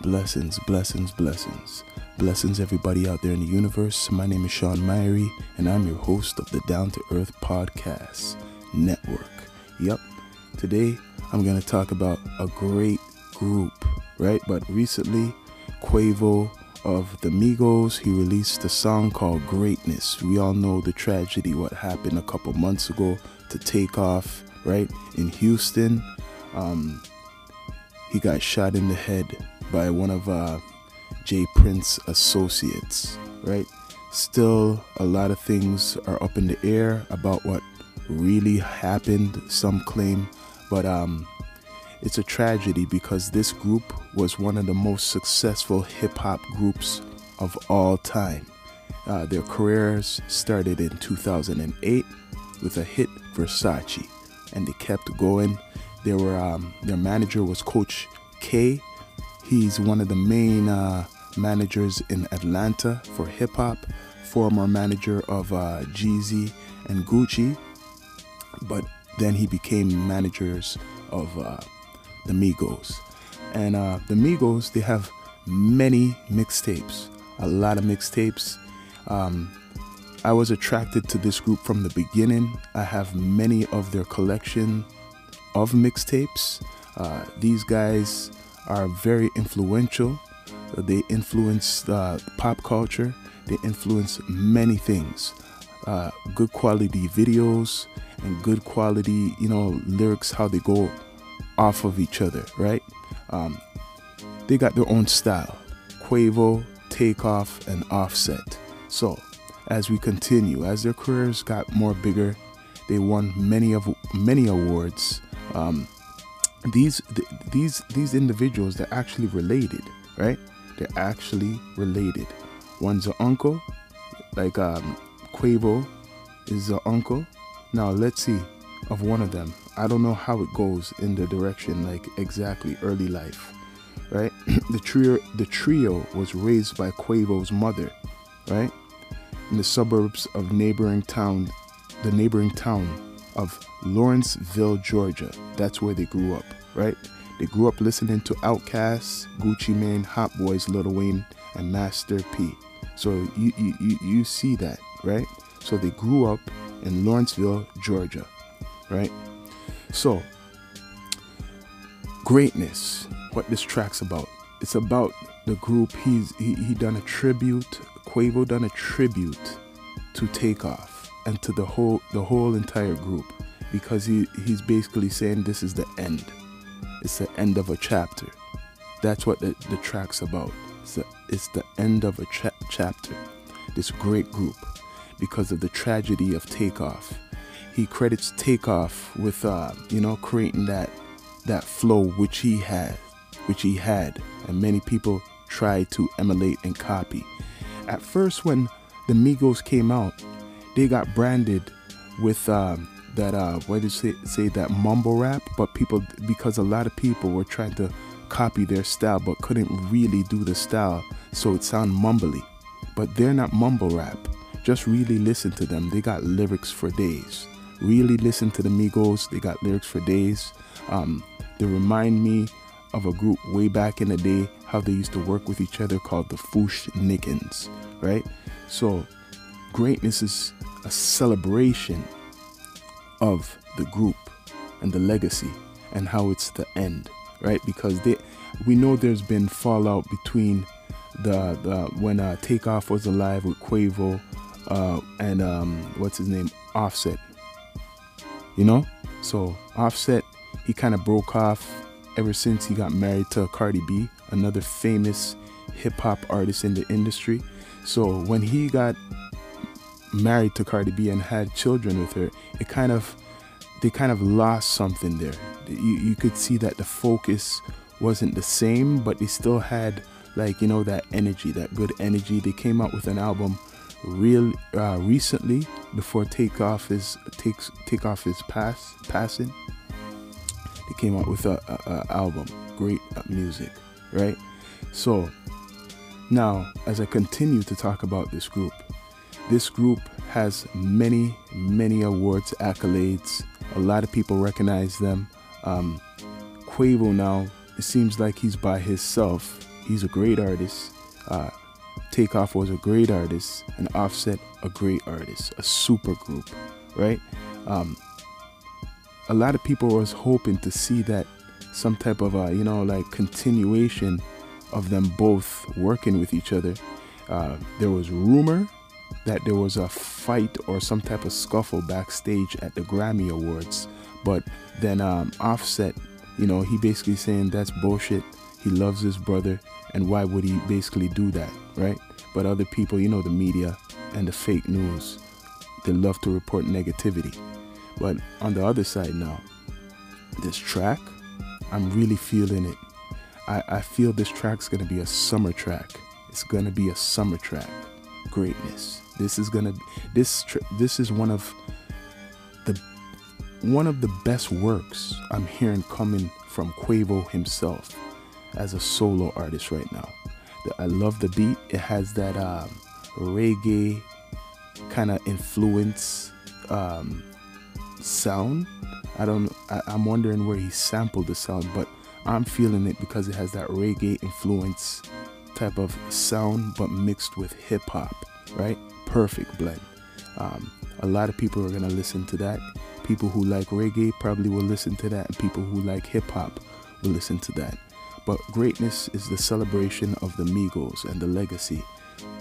Blessings, blessings, blessings. Blessings, everybody out there in the universe. My name is Sean Myrie, and I'm your host of the Down to Earth Podcast Network. Yep, today I'm going to talk about a great group, right? But recently, Quavo of the Migos, he released a song called Greatness. We all know the tragedy, what happened a couple months ago to Takeoff, right? In Houston. Um, he got shot in the head by one of uh, J. Prince associates, right? Still, a lot of things are up in the air about what really happened, some claim, but um, it's a tragedy because this group was one of the most successful hip hop groups of all time. Uh, their careers started in 2008 with a hit Versace, and they kept going. They were um, their manager was Coach K. He's one of the main uh, managers in Atlanta for hip hop, former manager of uh, Jeezy and Gucci, but then he became managers of uh, the Migos. And uh, the Migos, they have many mixtapes, a lot of mixtapes. Um, I was attracted to this group from the beginning. I have many of their collection of mixtapes. Uh, these guys are very influential. They influence uh, pop culture. They influence many things. Uh, good quality videos and good quality, you know, lyrics. How they go off of each other, right? Um, they got their own style. Quavo, Takeoff, and Offset. So, as we continue, as their careers got more bigger, they won many of many awards. Um, these th- these these individuals they're actually related, right? They're actually related. One's an uncle, like um, Quavo is an uncle. Now let's see of one of them. I don't know how it goes in the direction like exactly early life, right? the trio the trio was raised by Quavo's mother, right? In the suburbs of neighboring town, the neighboring town of Lawrenceville, Georgia. That's where they grew up, right? They grew up listening to Outkast, Gucci Mane, Hot Boys, Lil Wayne, and Master P. So you, you, you, you see that, right? So they grew up in Lawrenceville, Georgia, right? So, greatness, what this track's about. It's about the group. He's he, he done a tribute. Quavo done a tribute to Takeoff and to the whole the whole entire group because he he's basically saying this is the end. It's the end of a chapter. That's what the, the track's about. It's the, it's the end of a cha- chapter. This great group because of the tragedy of Takeoff he credits Takeoff with uh, you know creating that that flow which he had, which he had, and many people tried to emulate and copy. At first, when the Migos came out, they got branded with um, that uh, what did say, say that mumble rap, but people because a lot of people were trying to copy their style but couldn't really do the style, so it sounded mumbly. But they're not mumble rap. Just really listen to them. They got lyrics for days really listen to the Migos. They got lyrics for days. Um, they remind me of a group way back in the day, how they used to work with each other called the Fu-Schnickens, right? So, greatness is a celebration of the group and the legacy and how it's the end, right? Because they, we know there's been fallout between the, the when uh, Takeoff was alive with Quavo uh, and um, what's his name, Offset, you know? So Offset, he kind of broke off ever since he got married to Cardi B, another famous hip hop artist in the industry. So when he got married to Cardi B and had children with her, it kind of they kind of lost something there. You, you could see that the focus wasn't the same, but they still had like you know that energy, that good energy. They came out with an album real uh, recently before takeoff is takes takeoff is pass passing they came out with a, a, a album great uh, music right so now as i continue to talk about this group this group has many many awards accolades a lot of people recognize them um, quavo now it seems like he's by himself he's a great artist. Uh, Takeoff was a great artist, and Offset a great artist, a super group, right? Um, a lot of people was hoping to see that some type of a you know like continuation of them both working with each other. Uh, there was rumor that there was a fight or some type of scuffle backstage at the Grammy Awards, but then um, Offset, you know, he basically saying that's bullshit. He loves his brother, and why would he basically do that, right? But other people, you know, the media and the fake news, they love to report negativity. But on the other side now, this track, I'm really feeling it. I, I feel this track's gonna be a summer track. It's gonna be a summer track. Greatness. This is gonna this this is one of the one of the best works I'm hearing coming from Quavo himself as a solo artist right now. I love the beat. It has that um, reggae kind of influence um, sound. I don't. I, I'm wondering where he sampled the sound, but I'm feeling it because it has that reggae influence type of sound, but mixed with hip hop. Right? Perfect blend. Um, a lot of people are gonna listen to that. People who like reggae probably will listen to that, and people who like hip hop will listen to that. But greatness is the celebration of the Migos and the legacy.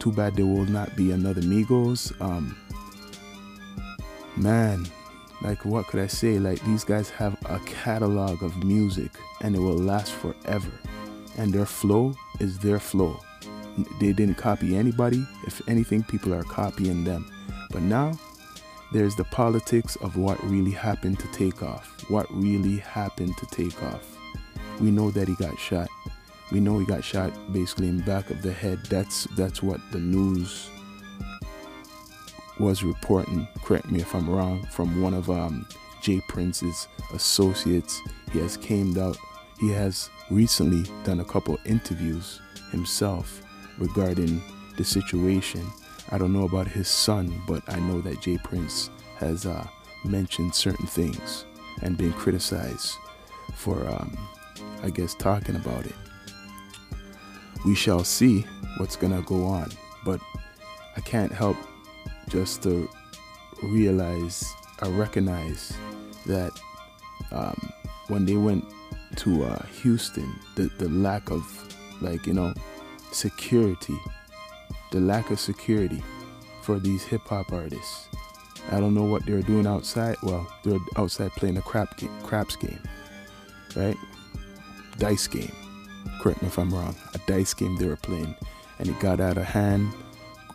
Too bad there will not be another Migos. Um, man, like what could I say? Like these guys have a catalog of music and it will last forever. And their flow is their flow. They didn't copy anybody. If anything, people are copying them. But now there's the politics of what really happened to Takeoff. What really happened to Takeoff we know that he got shot. We know he got shot basically in back of the head. That's that's what the news was reporting. Correct me if I'm wrong. From one of um, J. Prince's associates, he has came out. He has recently done a couple interviews himself regarding the situation. I don't know about his son, but I know that J. Prince has uh, mentioned certain things and been criticized for um, I guess, talking about it. We shall see what's gonna go on, but I can't help just to realize, I recognize that um, when they went to uh, Houston, the, the lack of, like, you know, security, the lack of security for these hip hop artists. I don't know what they're doing outside. Well, they're outside playing a crap game, craps game, right? dice game. Correct me if I'm wrong. A dice game they were playing, and it got out of hand.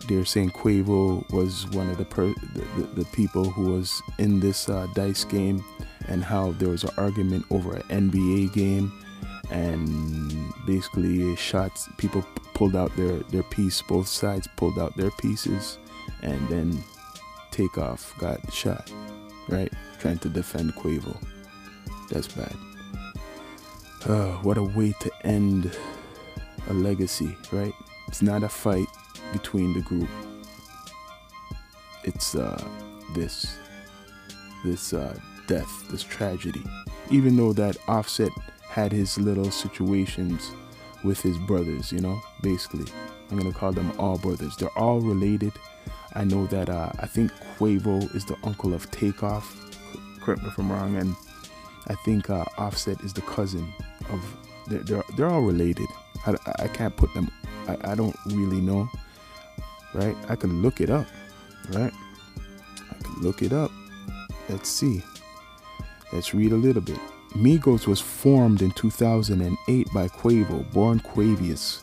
They're saying Quavo was one of the per- the, the, the, people who was in this uh, dice game, and how there was an argument over an NBA game, and basically shots. People pulled out their their piece. Both sides pulled out their pieces, and then Takeoff got shot. Right, trying to defend Quavo. That's bad. Uh, what a way to end a legacy, right? It's not a fight between the group. It's uh, this, this uh, death, this tragedy. Even though that Offset had his little situations with his brothers, you know, basically. I'm gonna call them all brothers. They're all related. I know that uh, I think Quavo is the uncle of Takeoff. Correct me if I'm wrong, and I think uh, Offset is the cousin of they're they're, they're all related. I, I can't put them. I, I don't really know. Right? I can look it up. Right? I can look it up. Let's see. Let's read a little bit. Migos was formed in 2008 by Quavo, born Quavious,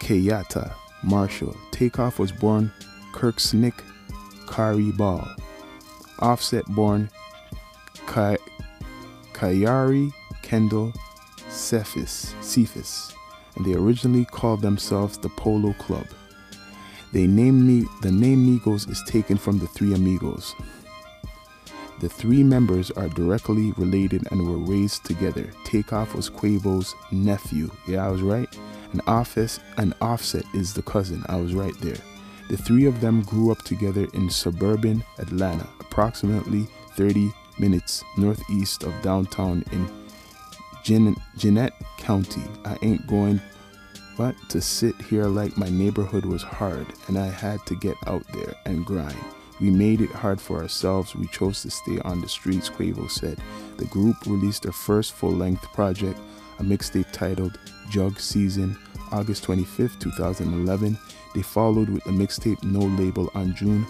Kenyatta, Marshall. Takeoff was born Kirsnick, Khari Ball. Offset born Kiari Kendall Cephus, Cephus, and they originally called themselves the Polo Club. They named me the name Migos is taken from the three amigos. The three members are directly related and were raised together. Takeoff was Quavo's nephew. Yeah, I was right. And Office and Offset is the cousin. I was right there. The three of them grew up together in suburban Atlanta, approximately 30 minutes northeast of downtown in Gwinnett County. I ain't going But to sit here like my neighborhood was hard and I had to get out there and grind. We made it hard for ourselves. We chose to stay on the streets, Quavo said. The group released their first full length project, a mixtape titled Jug Season, August 25th, 2011. They followed with the mixtape No Label on June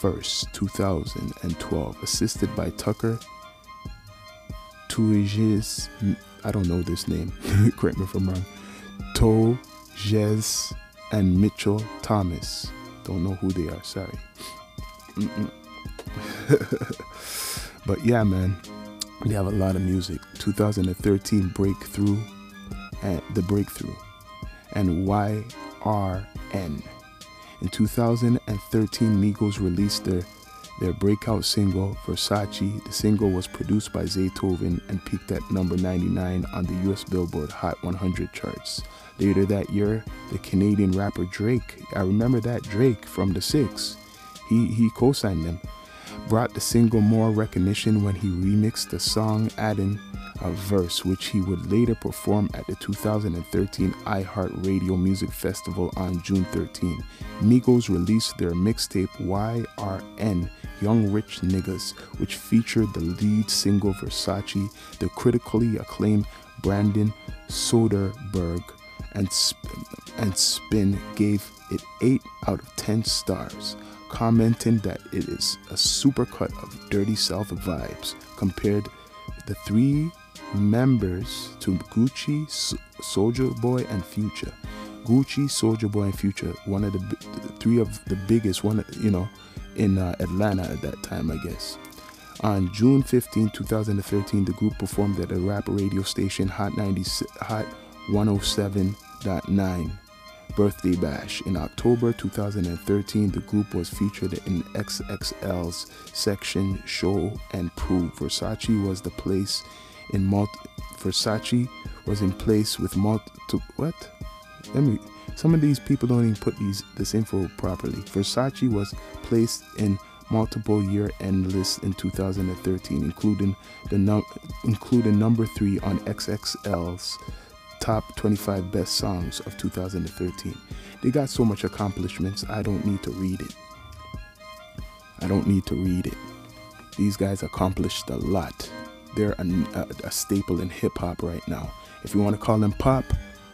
1st, 2012, assisted by Tucker Tuiges. I don't know this name, correct me if I'm wrong. To Jez and Mitchell Thomas. Don't know who they are, sorry. but yeah, man, they have a lot of music. 2013 Breakthrough and The Breakthrough and YRN. In 2013, Migos released their their breakout single, Versace. The single was produced by Zaytoven and peaked at number 99 on the US Billboard Hot 100 charts. Later that year, the Canadian rapper Drake, I remember that Drake from the Six, he, he co signed them, brought the single more recognition when he remixed the song, adding a verse which he would later perform at the 2013 iHeartRadio Music Festival on June 13. Migos released their mixtape YRN Young Rich Niggas, which featured the lead single Versace, the critically acclaimed Brandon Soderberg, and, and Spin gave it 8 out of 10 stars, commenting that it is a supercut of Dirty South vibes compared the three members to Gucci, Soulja Boy, and Future. Gucci, Soulja Boy, and Future, one of the, the three of the biggest one, you know, in uh, Atlanta at that time, I guess. On June 15, 2013, the group performed at a rap radio station Hot 90, Hot 107.9 Birthday Bash. In October 2013, the group was featured in XXL's section Show and Prove. Versace was the place in multi Versace was in place with multi what? Let me some of these people don't even put these this info properly. Versace was placed in multiple year end lists in 2013, including the num- including number three on XXL's top 25 best songs of 2013. They got so much accomplishments. I don't need to read it. I don't need to read it. These guys accomplished a lot. They're a, a, a staple in hip hop right now. If you want to call them pop,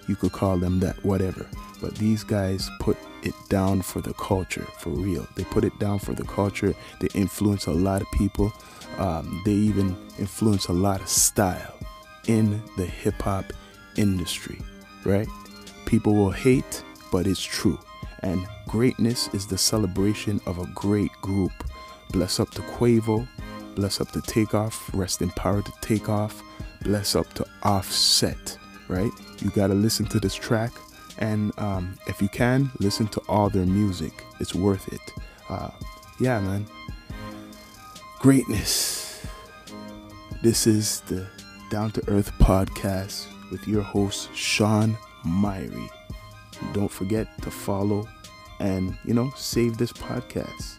you could call them that, whatever. But these guys put it down for the culture, for real. They put it down for the culture. They influence a lot of people. Um, they even influence a lot of style in the hip hop industry, right? People will hate, but it's true. And greatness is the celebration of a great group. Bless up to Quavo, bless up to Takeoff, rest in power to Takeoff, bless up to Offset, right? You gotta listen to this track, and um, if you can, listen to all their music. It's worth it. Uh, yeah, man. Greatness. This is the Down to Earth podcast with your host, Sean Myrie. Don't forget to follow and, you know, save this podcast.